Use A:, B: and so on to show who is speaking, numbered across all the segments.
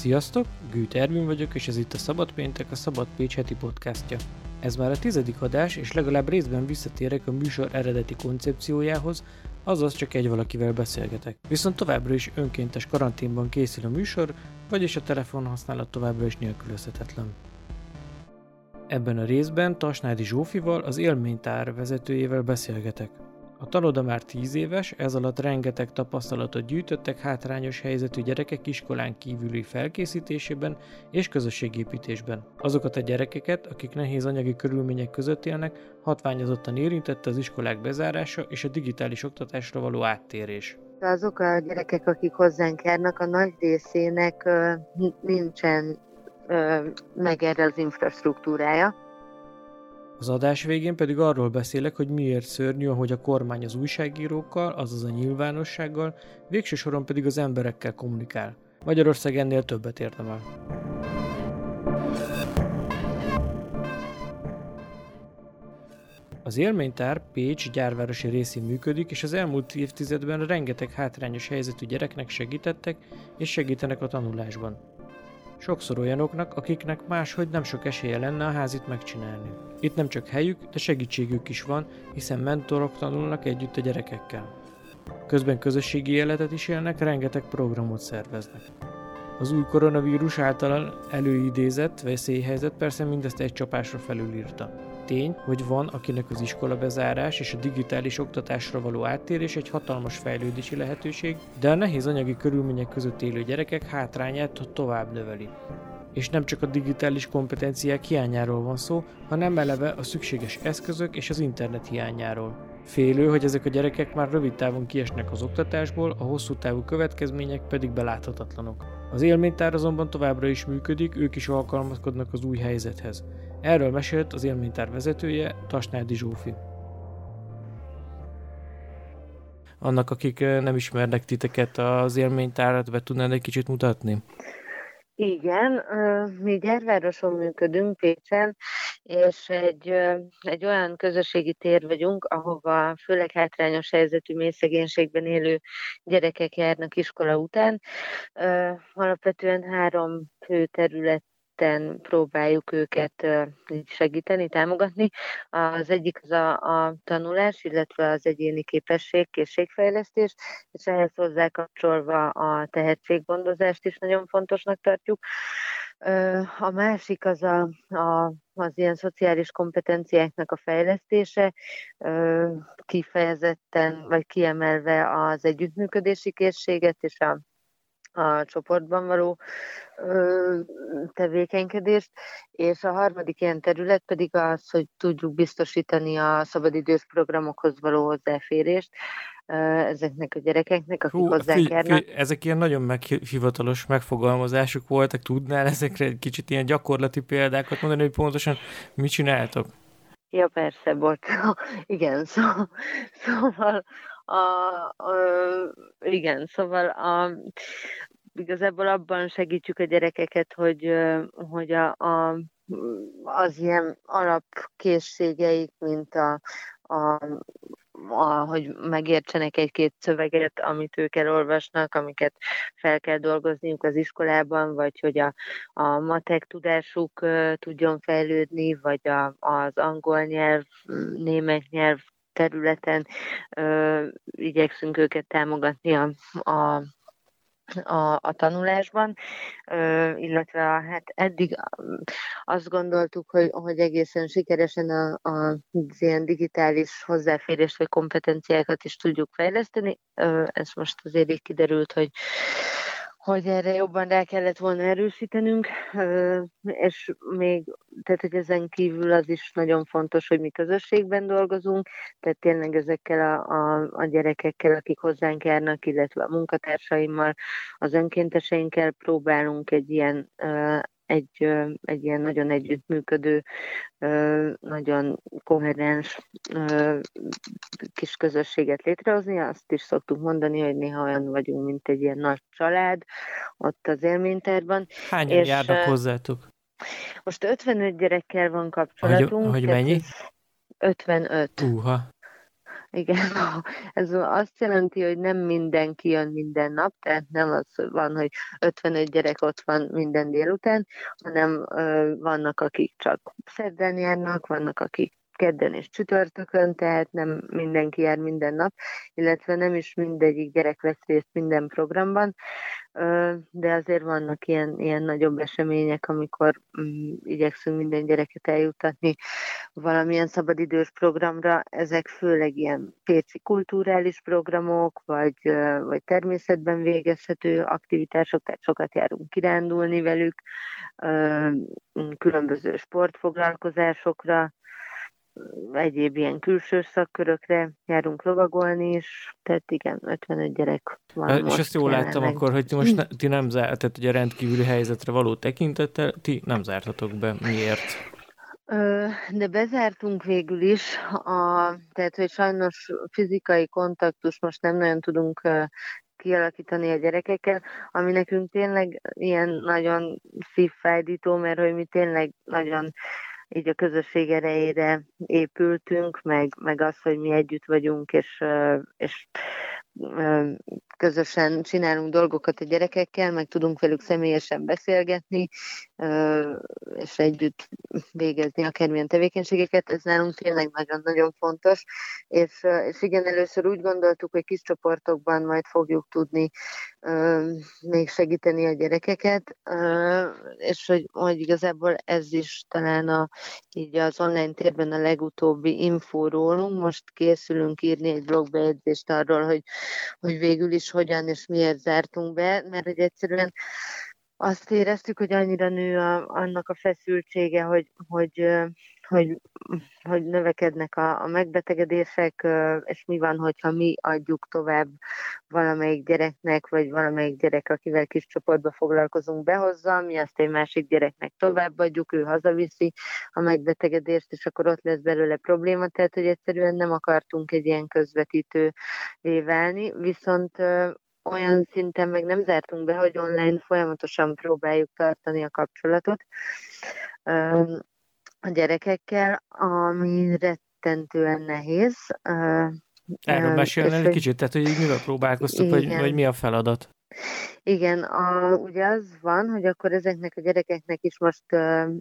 A: Sziasztok, Gűt Ervin vagyok, és ez itt a Szabad Péntek, a Szabad Pécs heti podcastja. Ez már a tizedik adás, és legalább részben visszatérek a műsor eredeti koncepciójához, azaz csak egy valakivel beszélgetek. Viszont továbbra is önkéntes karanténban készül a műsor, vagyis a telefon használat továbbra is nélkülözhetetlen. Ebben a részben Tasnádi Zsófival, az élménytár vezetőjével beszélgetek. A taloda már 10 éves, ez alatt rengeteg tapasztalatot gyűjtöttek hátrányos helyzetű gyerekek iskolán kívüli felkészítésében és közösségépítésben. Azokat a gyerekeket, akik nehéz anyagi körülmények között élnek, hatványozottan érintette az iskolák bezárása és a digitális oktatásra való áttérés.
B: Azok a gyerekek, akik hozzánk járnak, a nagy részének nincsen meg erre az infrastruktúrája
A: az adás végén pedig arról beszélek, hogy miért szörnyű, ahogy a kormány az újságírókkal, azaz a nyilvánossággal, végső soron pedig az emberekkel kommunikál. Magyarország ennél többet érdemel. Az élménytár Pécs gyárvárosi részén működik, és az elmúlt évtizedben rengeteg hátrányos helyzetű gyereknek segítettek és segítenek a tanulásban. Sokszor olyanoknak, akiknek máshogy nem sok esélye lenne a házit megcsinálni. Itt nem csak helyük, de segítségük is van, hiszen mentorok tanulnak együtt a gyerekekkel. Közben közösségi életet is élnek, rengeteg programot szerveznek. Az új koronavírus által előidézett veszélyhelyzet persze mindezt egy csapásra felülírta tény, hogy van, akinek az iskola bezárás és a digitális oktatásra való áttérés egy hatalmas fejlődési lehetőség, de a nehéz anyagi körülmények között élő gyerekek hátrányát tovább növeli. És nem csak a digitális kompetenciák hiányáról van szó, hanem eleve a szükséges eszközök és az internet hiányáról. Félő, hogy ezek a gyerekek már rövid távon kiesnek az oktatásból, a hosszú távú következmények pedig beláthatatlanok. Az élménytár azonban továbbra is működik, ők is alkalmazkodnak az új helyzethez. Erről mesélt az élménytár vezetője, Tasnádi Zsófi. Annak, akik nem ismernek titeket, az élménytárat be tudnád egy kicsit mutatni?
B: Igen, mi gyárvároson működünk Pécsen, és egy, egy olyan közösségi tér vagyunk, ahova főleg hátrányos helyzetű mély szegénységben élő gyerekek járnak iskola után. Alapvetően három fő terület területen próbáljuk őket segíteni, támogatni. Az egyik az a, a tanulás, illetve az egyéni képesség, készségfejlesztés, és ehhez hozzá kapcsolva a tehetséggondozást is nagyon fontosnak tartjuk. A másik az a, a, az ilyen szociális kompetenciáknak a fejlesztése, kifejezetten vagy kiemelve az együttműködési készséget és a a csoportban való ö, tevékenykedést, és a harmadik ilyen terület pedig az, hogy tudjuk biztosítani a szabadidős programokhoz való hozzáférést ezeknek a gyerekeknek, akik Hú, hozzánk járnak.
A: Ezek ilyen nagyon meghivatalos megfogalmazások voltak, tudnál ezekre egy kicsit ilyen gyakorlati példákat mondani, hogy pontosan mit csináltok?
B: Ja, persze, bocs. Igen, szó, szóval a, a, igen, szóval a, igazából abban segítjük a gyerekeket, hogy, hogy a, a, az ilyen alapkészségeik, mint a, a, a, hogy megértsenek egy-két szöveget, amit ők elolvasnak, amiket fel kell dolgozniuk az iskolában, vagy hogy a, a matek tudásuk tudjon fejlődni, vagy a, az angol nyelv, német nyelv területen ö, igyekszünk őket támogatni a, a a, a tanulásban, ö, illetve hát eddig azt gondoltuk, hogy, hogy egészen sikeresen a, a, az ilyen digitális hozzáférést vagy kompetenciákat is tudjuk fejleszteni. Ö, ez most azért így kiderült, hogy hogy erre jobban rá kellett volna erősítenünk, és még, tehát hogy ezen kívül az is nagyon fontos, hogy mi közösségben dolgozunk, tehát tényleg ezekkel a, a, a gyerekekkel, akik hozzánk járnak, illetve a munkatársaimmal, az önkénteseinkkel próbálunk egy ilyen egy, egy ilyen nagyon együttműködő, nagyon koherens kis közösséget létrehozni. Azt is szoktuk mondani, hogy néha olyan vagyunk, mint egy ilyen nagy család ott az élménytárban.
A: Hányan és járnak hozzátok?
B: Most 55 gyerekkel van kapcsolatunk.
A: Hogy, hogy mennyi?
B: 55.
A: Uha.
B: Igen, ez azt jelenti, hogy nem mindenki jön minden nap, tehát nem az van, hogy 55 gyerek ott van minden délután, hanem vannak, akik csak szerdán járnak, vannak, akik kedden és csütörtökön, tehát nem mindenki jár minden nap, illetve nem is mindegyik gyerek vesz részt minden programban, de azért vannak ilyen, ilyen nagyobb események, amikor mm, igyekszünk minden gyereket eljutatni valamilyen szabadidős programra. Ezek főleg ilyen péci kulturális programok, vagy, vagy természetben végezhető aktivitások, tehát sokat járunk kirándulni velük, különböző sportfoglalkozásokra, egyéb ilyen külső szakkörökre járunk lovagolni is, tehát igen, 55 gyerek van
A: És most azt jól láttam akkor, hogy ti most ne, ti nem zárt, tehát ugye rendkívüli helyzetre való tekintettel, ti nem zártatok be. Miért?
B: De bezártunk végül is, a, tehát hogy sajnos fizikai kontaktus most nem nagyon tudunk kialakítani a gyerekekkel, ami nekünk tényleg ilyen nagyon szívfájdító, mert hogy mi tényleg nagyon így a közösség erejére épültünk, meg, meg az, hogy mi együtt vagyunk, és, és közösen csinálunk dolgokat a gyerekekkel, meg tudunk velük személyesen beszélgetni, és együtt végezni akármilyen tevékenységeket, ez nálunk tényleg nagyon-nagyon fontos, és, és igen, először úgy gondoltuk, hogy kis csoportokban majd fogjuk tudni még segíteni a gyerekeket, és hogy, hogy igazából ez is talán a, így az online térben a legutóbbi infó rólunk, most készülünk írni egy blogbejegyzést arról, hogy, hogy végül is hogyan és miért zártunk be, mert hogy egyszerűen azt éreztük, hogy annyira nő a, annak a feszültsége, hogy, hogy, hogy, hogy növekednek a, a megbetegedések, és mi van, hogyha mi adjuk tovább valamelyik gyereknek, vagy valamelyik gyerek, akivel kis csoportba foglalkozunk, behozza, mi azt egy másik gyereknek továbbadjuk, ő hazaviszi a megbetegedést, és akkor ott lesz belőle probléma, tehát hogy egyszerűen nem akartunk egy ilyen közvetítő válni, viszont olyan szinten meg nem zártunk be, hogy online folyamatosan próbáljuk tartani a kapcsolatot a gyerekekkel, ami rettentően nehéz.
A: Erről mesélni egy kicsit, tehát hogy mivel próbálkoztok, vagy, vagy mi a feladat?
B: Igen, a, ugye az van, hogy akkor ezeknek a gyerekeknek is most,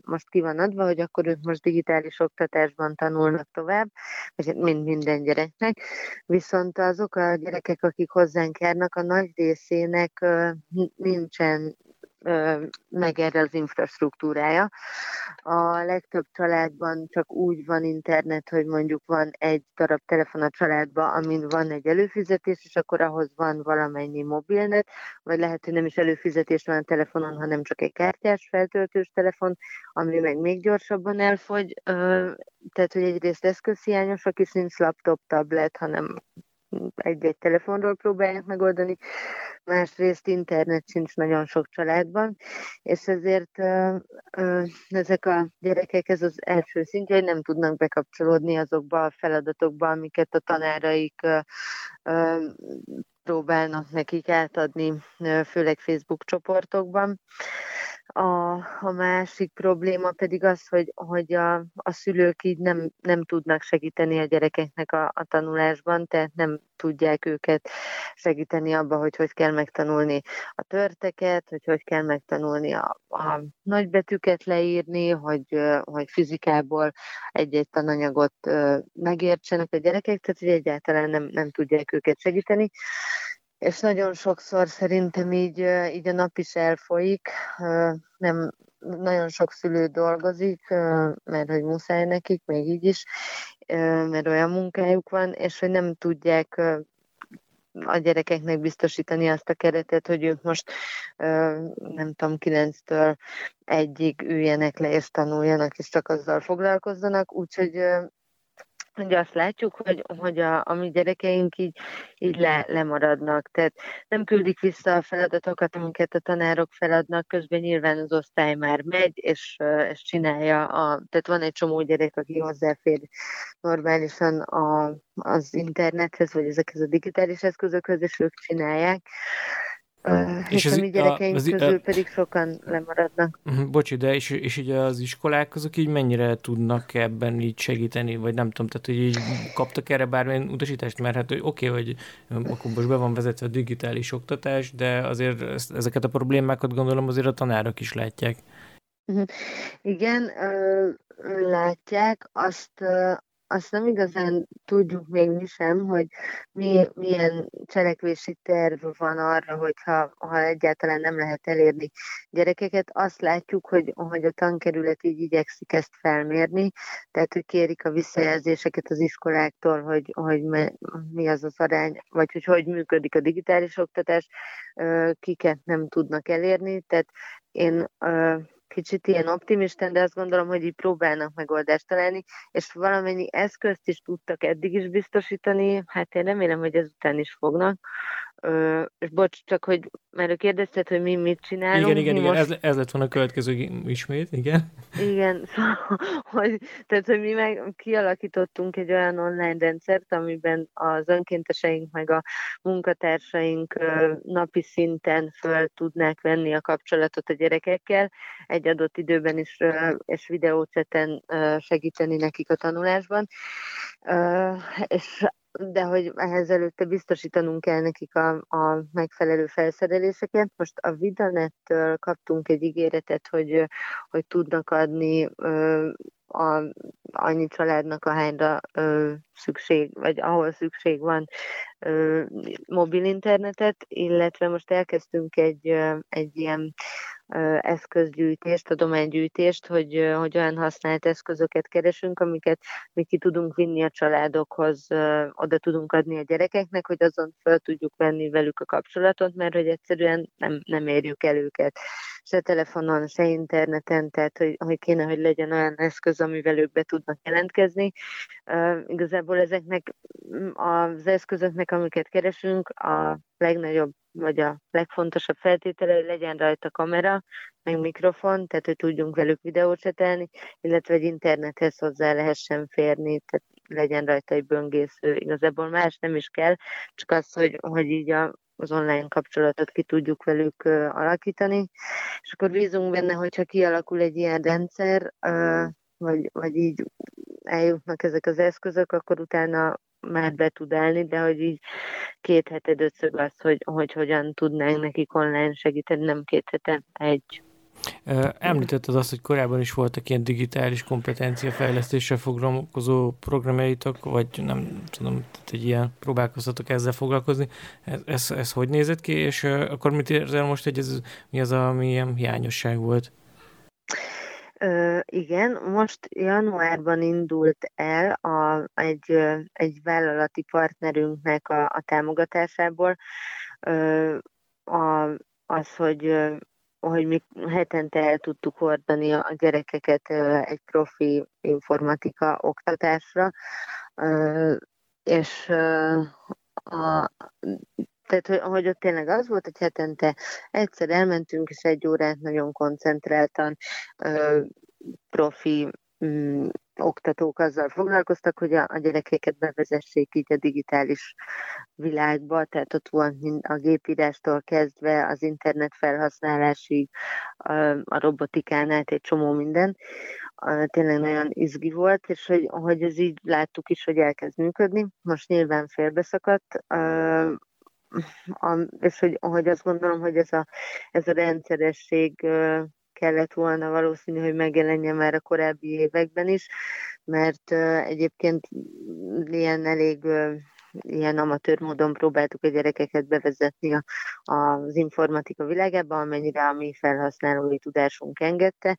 B: most ki van adva, hogy akkor ők most digitális oktatásban tanulnak tovább, vagy hát mind minden gyereknek, viszont azok a gyerekek, akik hozzánk járnak, a nagy részének nincsen meg az infrastruktúrája. A legtöbb családban csak úgy van internet, hogy mondjuk van egy darab telefon a családban, amin van egy előfizetés, és akkor ahhoz van valamennyi mobilnet, vagy lehet, hogy nem is előfizetés van a telefonon, hanem csak egy kártyás feltöltős telefon, ami meg még gyorsabban elfogy. Tehát, hogy egyrészt eszközhiányos, aki nincs laptop, tablet, hanem egy-egy telefonról próbálják megoldani, másrészt internet sincs nagyon sok családban, és ezért ezek a gyerekek, ez az első szintje, hogy nem tudnak bekapcsolódni azokba a feladatokba, amiket a tanáraik próbálnak nekik átadni, főleg Facebook csoportokban. A, a másik probléma pedig az, hogy, hogy a, a szülők így nem, nem tudnak segíteni a gyerekeknek a, a tanulásban, tehát nem tudják őket segíteni abba, hogy hogy kell megtanulni a törteket, hogy hogy kell megtanulni a, a nagybetűket leírni, hogy, hogy fizikából egy-egy tananyagot megértsenek a gyerekek, tehát hogy egyáltalán nem, nem tudják őket segíteni és nagyon sokszor szerintem így, így a nap is elfolyik, nem nagyon sok szülő dolgozik, mert hogy muszáj nekik, még így is, mert olyan munkájuk van, és hogy nem tudják a gyerekeknek biztosítani azt a keretet, hogy ők most nem tudom, kilenctől egyig üljenek le és tanuljanak, és csak azzal foglalkozzanak, úgyhogy hogy azt látjuk, hogy, hogy a, a mi gyerekeink így, így le, lemaradnak. Tehát nem küldik vissza a feladatokat, amiket a tanárok feladnak, közben nyilván az osztály már megy, és, és csinálja. A, tehát van egy csomó gyerek, aki hozzáfér normálisan a, az internethez, vagy ezekhez a digitális eszközökhöz, és ők csinálják és az, a mi gyerekeink az, közül a, pedig sokan lemaradnak.
A: Mhm, bocsi, de és, és így az iskolák azok így mennyire tudnak ebben így segíteni, vagy nem tudom, tehát hogy így kaptak erre bármilyen utasítást, mert hát oké, okay, hogy akkor most be van vezetve a digitális oktatás, de azért ezeket a problémákat gondolom azért a tanárok is látják.
B: Mhm. Igen, látják, azt, azt nem igazán tudjuk még mi sem, hogy mi, milyen cselekvési terv van arra, hogyha ha egyáltalán nem lehet elérni gyerekeket. Azt látjuk, hogy, hogy a tankerület így igyekszik ezt felmérni, tehát hogy kérik a visszajelzéseket az iskoláktól, hogy, hogy mi az az arány, vagy hogy hogy működik a digitális oktatás, kiket nem tudnak elérni. Tehát én kicsit ilyen optimisten, de azt gondolom, hogy így próbálnak megoldást találni, és valamennyi eszközt is tudtak eddig is biztosítani, hát én remélem, hogy ezután is fognak. Ö, és bocs, csak hogy mert kérdezted, hogy mi mit csinálunk.
A: Igen, igen,
B: mi
A: igen, most... ez, ez lett volna a következő ismét, igen.
B: Igen, szóval, hogy, tehát, hogy mi meg kialakítottunk egy olyan online rendszert, amiben az önkénteseink meg a munkatársaink napi szinten föl tudnák venni a kapcsolatot a gyerekekkel, egy adott időben is, és videócseten segíteni nekik a tanulásban. És de hogy ehhez előtte biztosítanunk kell nekik a, a megfelelő felszereléseket. Most a Vidanettől kaptunk egy ígéretet, hogy, hogy tudnak adni a, annyi családnak, ahányra ö, szükség, vagy ahol szükség van ö, mobil internetet, illetve most elkezdtünk egy, ö, egy ilyen eszközgyűjtést, adománygyűjtést, hogy, hogy olyan használt eszközöket keresünk, amiket mi ki tudunk vinni a családokhoz, oda tudunk adni a gyerekeknek, hogy azon fel tudjuk venni velük a kapcsolatot, mert hogy egyszerűen nem, nem érjük el őket se telefonon, se interneten, tehát hogy, hogy kéne, hogy legyen olyan eszköz, amivel ők be tudnak jelentkezni. Uh, igazából ezeknek az eszközöknek, amiket keresünk, a legnagyobb vagy a legfontosabb feltétele, hogy legyen rajta kamera, meg mikrofon, tehát hogy tudjunk velük videócsetelni, illetve egy internethez hozzá lehessen férni, tehát legyen rajta egy böngésző. Igazából más nem is kell, csak az, hogy, hogy így a, az online kapcsolatot ki tudjuk velük uh, alakítani, és akkor bízunk benne, hogyha kialakul egy ilyen rendszer, uh, vagy, vagy így eljutnak ezek az eszközök, akkor utána már be tud állni, de hogy így két hete döcög az, hogy, hogy hogyan tudnánk nekik online segíteni, nem két hete, egy.
A: Említetted azt, hogy korábban is voltak ilyen digitális kompetencia fejlesztéssel foglalkozó programjaitok, vagy nem tudom, tehát egy ilyen próbálkoztatok ezzel foglalkozni. Ez, ez, ez hogy nézett ki, és akkor mit érzel most, hogy ez mi az, ami ilyen hiányosság volt?
B: Ö, igen, most januárban indult el a, egy, egy vállalati partnerünknek a, a támogatásából. Ö, a, az, hogy hogy mi hetente el tudtuk hordani a gyerekeket egy profi informatika oktatásra, és a, tehát, hogy, hogy ott tényleg az volt, hogy hetente egyszer elmentünk, és egy órát nagyon koncentráltan ö, profi mm, oktatók azzal foglalkoztak, hogy a, a gyerekeket bevezessék így a digitális világba, tehát ott volt a gépírástól kezdve az internet felhasználásig, a, a robotikán át egy csomó minden. Tényleg nagyon izgi volt, és hogy, hogy ez így láttuk is, hogy elkezd működni. Most nyilván félbeszakadt, és hogy, hogy azt gondolom, hogy ez a, ez a rendszeresség kellett volna valószínű, hogy megjelenjen már a korábbi években is, mert egyébként ilyen elég ilyen amatőr módon próbáltuk a gyerekeket bevezetni a, az informatika világába, amennyire a mi felhasználói tudásunk engedte.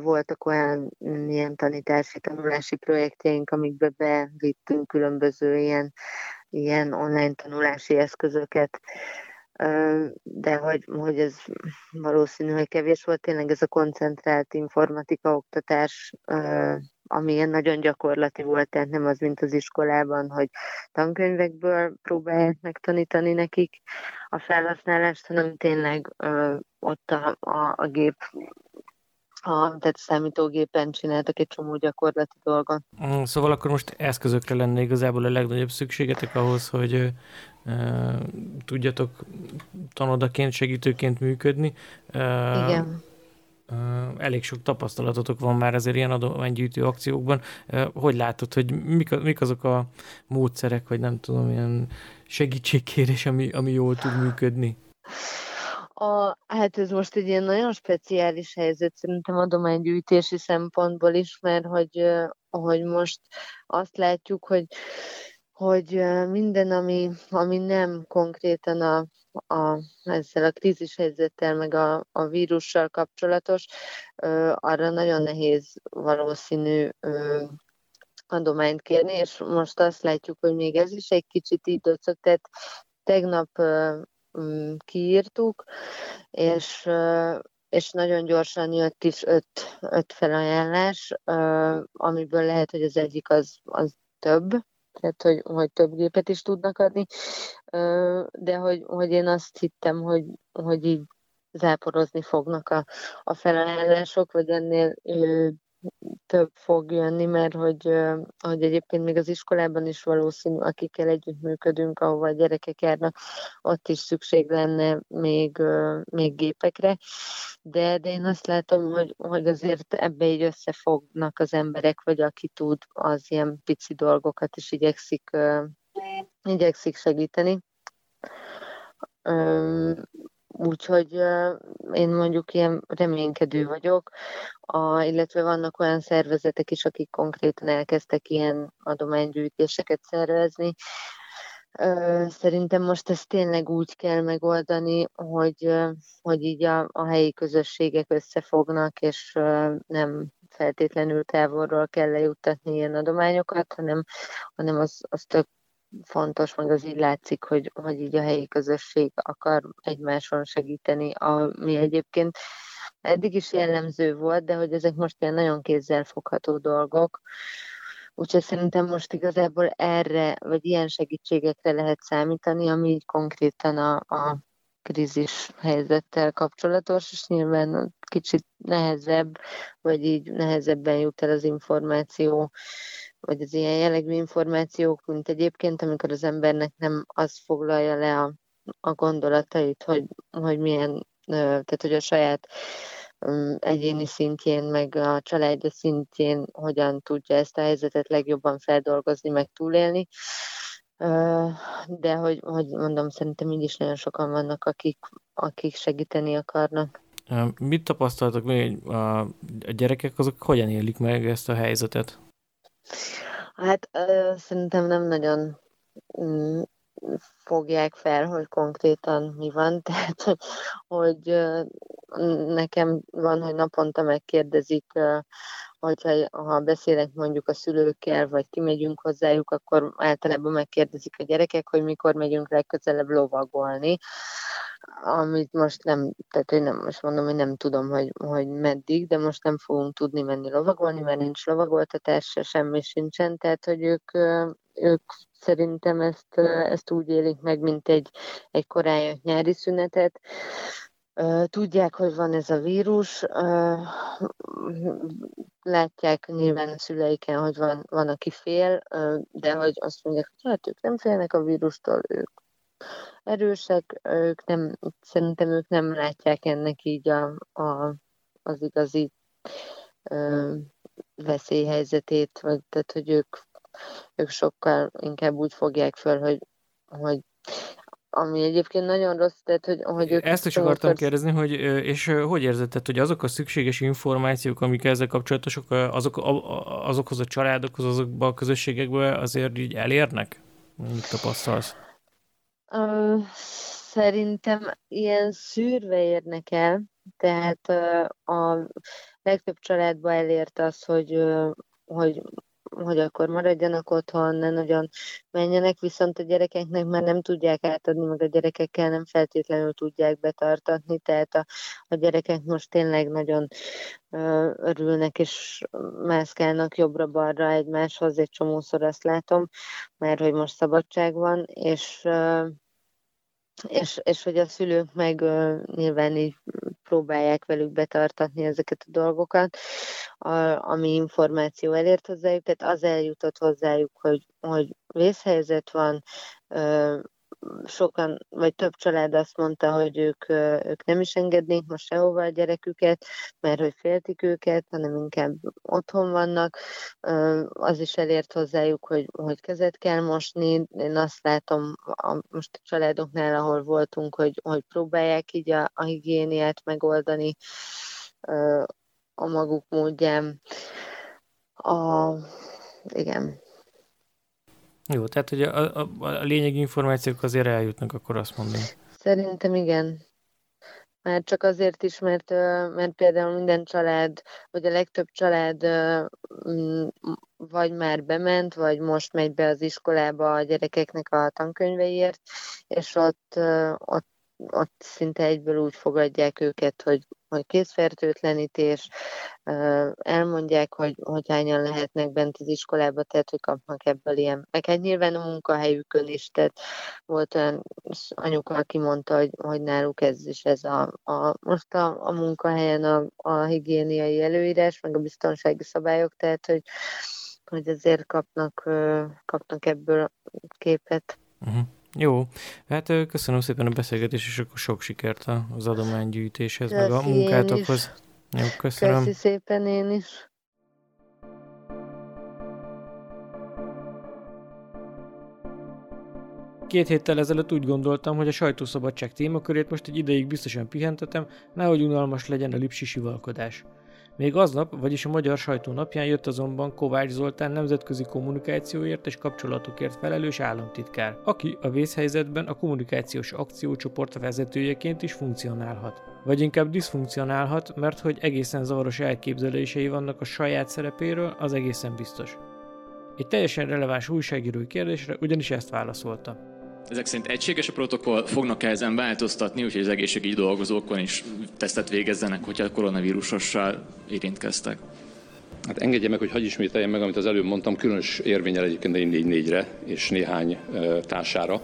B: Voltak olyan ilyen tanítási, tanulási projektjeink, amikbe bevittünk különböző ilyen ilyen online tanulási eszközöket, de hogy, hogy ez valószínű, hogy kevés volt, tényleg ez a koncentrált informatika oktatás, ami ilyen nagyon gyakorlati volt, tehát nem az, mint az iskolában, hogy tankönyvekből próbálják megtanítani nekik a felhasználást, hanem tényleg ott a, a, a gép a, tehát számítógépen csináltak egy csomó gyakorlati dolgot.
A: Mm, szóval akkor most eszközökre lenne igazából a legnagyobb szükségetek ahhoz, hogy e, tudjatok tanodaként, segítőként működni.
B: Igen.
A: Elég sok tapasztalatotok van már azért ilyen adománygyűjtő akciókban. Hogy látod, hogy mik, mik azok a módszerek, vagy nem tudom, ilyen segítségkérés, ami, ami jól tud működni?
B: A, hát ez most egy ilyen nagyon speciális helyzet szerintem adománygyűjtési szempontból is, mert hogy, hogy most azt látjuk, hogy hogy minden, ami, ami nem konkrétan a, a, ezzel a krízis helyzettel, meg a, a vírussal kapcsolatos, arra nagyon nehéz valószínű adományt kérni, és most azt látjuk, hogy még ez is egy kicsit így docok, tehát tegnap kiírtuk, és, és nagyon gyorsan jött is öt, öt felajánlás, amiből lehet, hogy az egyik az, az több, tehát hogy, hogy több gépet is tudnak adni, de hogy, hogy én azt hittem, hogy, hogy így záporozni fognak a, a felajánlások, vagy ennél több fog jönni, mert hogy, hogy egyébként még az iskolában is valószínű, akikkel együttműködünk, ahova a gyerekek járnak, ott is szükség lenne még, még gépekre, de, de én azt látom, hogy, hogy azért ebbe így összefognak az emberek, vagy aki tud, az ilyen pici dolgokat is igyekszik, igyekszik segíteni. Úgyhogy én mondjuk ilyen reménykedő vagyok, a, illetve vannak olyan szervezetek is, akik konkrétan elkezdtek ilyen adománygyűjtéseket szervezni. Szerintem most ezt tényleg úgy kell megoldani, hogy, hogy így a, a helyi közösségek összefognak, és nem feltétlenül távolról kell lejuttatni ilyen adományokat, hanem, hanem az, az tök fontos, meg az így látszik, hogy, hogy így a helyi közösség akar egymáson segíteni, ami egyébként eddig is jellemző volt, de hogy ezek most ilyen nagyon kézzelfogható dolgok. Úgyhogy szerintem most igazából erre, vagy ilyen segítségekre lehet számítani, ami így konkrétan a, a krízis helyzettel kapcsolatos, és nyilván kicsit nehezebb, vagy így nehezebben jut el az információ vagy az ilyen jellegű információk, mint egyébként, amikor az embernek nem az foglalja le a, a gondolatait, hogy, hogy milyen, tehát hogy a saját egyéni szintjén, meg a családja szintjén hogyan tudja ezt a helyzetet legjobban feldolgozni, meg túlélni. De hogy, hogy mondom, szerintem így is nagyon sokan vannak, akik, akik segíteni akarnak.
A: Mit tapasztaltak még a gyerekek, azok hogyan élik meg ezt a helyzetet?
B: Hát ö, szerintem nem nagyon mm, fogják fel, hogy konkrétan mi van, tehát hogy ö, nekem van, hogy naponta megkérdezik, ö, hogyha ha beszélek mondjuk a szülőkkel, vagy kimegyünk hozzájuk, akkor általában megkérdezik a gyerekek, hogy mikor megyünk legközelebb lovagolni amit most nem, tehát hogy nem, most mondom, hogy nem tudom, hogy, hogy meddig, de most nem fogunk tudni menni lovagolni, mert nincs lovagoltatás, se semmi sincsen, tehát hogy ők, ők szerintem ezt, ezt úgy élik meg, mint egy, egy korájött nyári szünetet. Tudják, hogy van ez a vírus, látják nyilván a szüleiken, hogy van, van aki fél, de hogy azt mondják, hogy hát ők nem félnek a vírustól, ők erősek, ők nem, szerintem ők nem látják ennek így a, a, az igazi ö, veszélyhelyzetét, vagy tehát, hogy ők, ők sokkal inkább úgy fogják föl, hogy, hogy ami egyébként nagyon rossz, tehát hogy... hogy
A: ők Ezt is akartam persze... kérdezni, hogy és hogy érzed, tehát, hogy azok a szükséges információk, amik ezzel kapcsolatosak, azok, azokhoz a családokhoz, azokba a közösségekbe azért így elérnek? Mit tapasztalsz?
B: Szerintem ilyen szűrve érnek el, tehát a legtöbb családba elért az, hogy, hogy hogy akkor maradjanak otthon, ne nagyon menjenek, viszont a gyerekeknek már nem tudják átadni, meg a gyerekekkel nem feltétlenül tudják betartatni, tehát a, a gyerekek most tényleg nagyon ö, örülnek és mászkálnak jobbra-balra egymáshoz, egy csomószor azt látom, mert hogy most szabadság van, és és, és hogy a szülők meg uh, nyilván így próbálják velük betartatni ezeket a dolgokat, a, ami információ elért hozzájuk, tehát az eljutott hozzájuk, hogy, hogy vészhelyzet van, uh, sokan, vagy több család azt mondta, hogy ők, ők nem is engednék most sehova a gyereküket, mert hogy féltik őket, hanem inkább otthon vannak. Az is elért hozzájuk, hogy, hogy kezet kell mosni. Én azt látom a, most a családoknál, ahol voltunk, hogy, hogy próbálják így a, a higiéniát megoldani a maguk módján. A, igen,
A: jó, tehát hogy a, a, a lényegi információk azért eljutnak, akkor azt mondom.
B: Szerintem igen. Már csak azért is, mert, mert például minden család, vagy a legtöbb család vagy már bement, vagy most megy be az iskolába a gyerekeknek a tankönyveiért, és ott, ott ott szinte egyből úgy fogadják őket, hogy, hogy készfertőtlenítés, elmondják, hogy, hogy hányan lehetnek bent az iskolába, tehát hogy kapnak ebből ilyen, meg hát nyilván a munkahelyükön is, tehát volt olyan anyuka, aki mondta, hogy, hogy náluk ez is ez a, a most a, a munkahelyen a, a higiéniai előírás, meg a biztonsági szabályok, tehát hogy, hogy ezért kapnak, kapnak ebből képet. Uh-huh.
A: Jó, hát köszönöm szépen a beszélgetést, és akkor sok sikert az adománygyűjtéshez, Köszi, meg a munkátokhoz. Jó, köszönöm.
B: Köszi szépen én is.
A: Két héttel ezelőtt úgy gondoltam, hogy a sajtószabadság témakörét most egy ideig biztosan pihentetem, nehogy unalmas legyen a lipsi sivalkodás. Még aznap, vagyis a Magyar Sajtó napján jött azonban Kovács Zoltán nemzetközi kommunikációért és kapcsolatokért felelős államtitkár, aki a vészhelyzetben a kommunikációs akciócsoport vezetőjeként is funkcionálhat. Vagy inkább diszfunkcionálhat, mert hogy egészen zavaros elképzelései vannak a saját szerepéről, az egészen biztos. Egy teljesen releváns újságírói kérdésre ugyanis ezt válaszolta.
C: Ezek szerint egységes a protokoll, fognak -e ezen változtatni, úgyhogy az egészségügyi dolgozókon is tesztet végezzenek, hogyha a koronavírusossal érintkeztek.
D: Hát engedje meg, hogy hagyj ismételjem meg, amit az előbb mondtam, különös érvényel egyébként 444-re és néhány társára.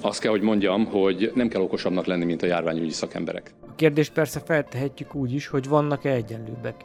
D: Azt kell, hogy mondjam, hogy nem kell okosabbnak lenni, mint a járványügyi szakemberek.
A: A kérdést persze feltehetjük úgy is, hogy vannak-e egyenlőbbek.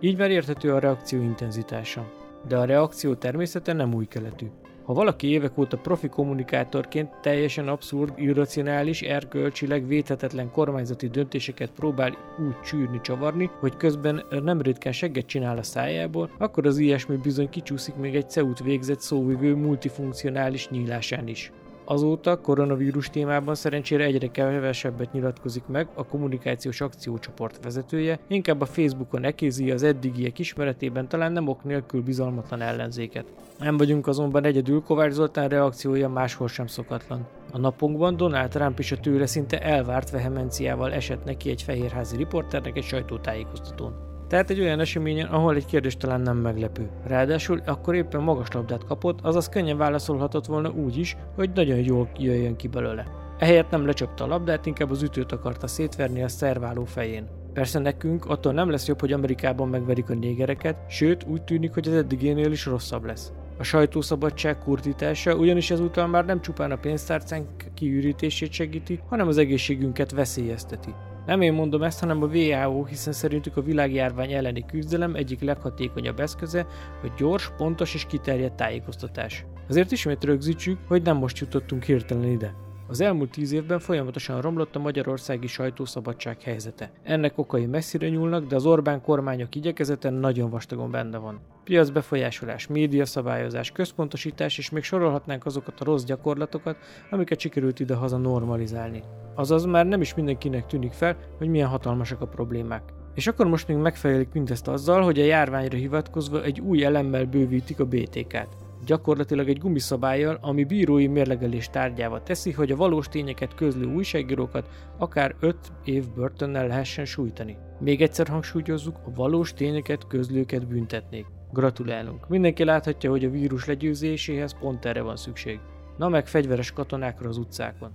A: Így már érthető a reakció intenzitása. De a reakció természete nem új keletű. Ha valaki évek óta profi kommunikátorként teljesen abszurd, irracionális, erkölcsileg védhetetlen kormányzati döntéseket próbál úgy csűrni, csavarni, hogy közben nem ritkán segget csinál a szájából, akkor az ilyesmi bizony kicsúszik még egy CEUT végzett szóvivő multifunkcionális nyílásán is. Azóta koronavírus témában szerencsére egyre kevesebbet nyilatkozik meg a kommunikációs akciócsoport vezetője, inkább a Facebookon ekézi az eddigiek ismeretében talán nem ok nélkül bizalmatlan ellenzéket. Nem vagyunk azonban egyedül, Kovács Zoltán reakciója máshol sem szokatlan. A napunkban Donald Trump is a tőle szinte elvárt vehemenciával esett neki egy fehérházi riporternek egy sajtótájékoztatón. Tehát egy olyan eseményen, ahol egy kérdés talán nem meglepő. Ráadásul akkor éppen magas labdát kapott, azaz könnyen válaszolhatott volna úgy is, hogy nagyon jól jöjjön ki belőle. Ehelyett nem lecsapta a labdát, inkább az ütőt akarta szétverni a szerváló fején. Persze nekünk attól nem lesz jobb, hogy Amerikában megverik a négereket, sőt úgy tűnik, hogy az eddigénél is rosszabb lesz. A sajtószabadság kurtítása ugyanis ezúttal már nem csupán a pénztárcánk kiürítését segíti, hanem az egészségünket veszélyezteti. Nem én mondom ezt, hanem a WHO, hiszen szerintük a világjárvány elleni küzdelem egyik leghatékonyabb eszköze, hogy gyors, pontos és kiterjedt tájékoztatás. Azért ismét rögzítsük, hogy nem most jutottunk hirtelen ide. Az elmúlt tíz évben folyamatosan romlott a magyarországi sajtószabadság helyzete. Ennek okai messzire nyúlnak, de az Orbán kormányok igyekezete nagyon vastagon benne van. Piacbefolyásolás, médiaszabályozás, központosítás, és még sorolhatnánk azokat a rossz gyakorlatokat, amiket sikerült idehaza normalizálni. Azaz már nem is mindenkinek tűnik fel, hogy milyen hatalmasak a problémák. És akkor most még megfejlik mindezt azzal, hogy a járványra hivatkozva egy új elemmel bővítik a BTK-t gyakorlatilag egy gumiszabályjal, ami bírói mérlegelés tárgyába teszi, hogy a valós tényeket közlő újságírókat akár 5 év börtönnel lehessen sújtani. Még egyszer hangsúlyozzuk, a valós tényeket közlőket büntetnék. Gratulálunk! Mindenki láthatja, hogy a vírus legyőzéséhez pont erre van szükség. Na meg fegyveres katonákra az utcákon.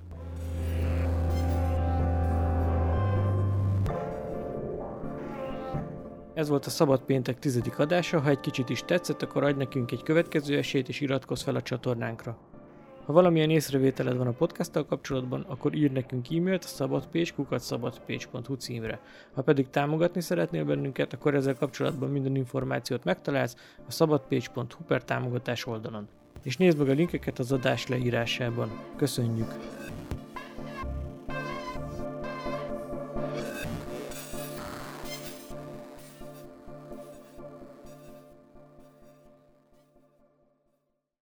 A: Ez volt a Szabad Péntek tizedik adása, ha egy kicsit is tetszett, akkor adj nekünk egy következő esélyt és iratkozz fel a csatornánkra. Ha valamilyen észrevételed van a podcasttal kapcsolatban, akkor ír nekünk e-mailt a szabadpage.hu címre. Ha pedig támogatni szeretnél bennünket, akkor ezzel kapcsolatban minden információt megtalálsz a szabadpage.hu per támogatás oldalon. és nézd meg a linkeket az adás leírásában. Köszönjük!